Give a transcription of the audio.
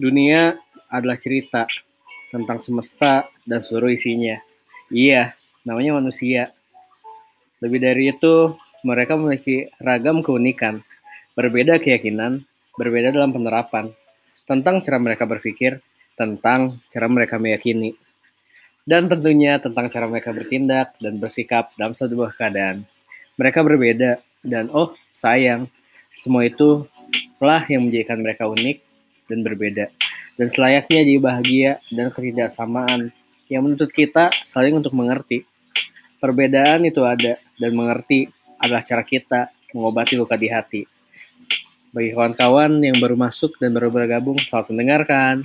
Dunia adalah cerita tentang semesta dan seluruh isinya. Iya, namanya manusia. Lebih dari itu, mereka memiliki ragam keunikan, berbeda keyakinan, berbeda dalam penerapan, tentang cara mereka berpikir, tentang cara mereka meyakini, dan tentunya tentang cara mereka bertindak dan bersikap dalam sebuah keadaan. Mereka berbeda, dan oh sayang, semua itu lah yang menjadikan mereka unik dan berbeda. Dan selayaknya jadi bahagia dan ketidaksamaan yang menuntut kita saling untuk mengerti. Perbedaan itu ada dan mengerti adalah cara kita mengobati luka di hati. Bagi kawan-kawan yang baru masuk dan baru bergabung, selamat mendengarkan.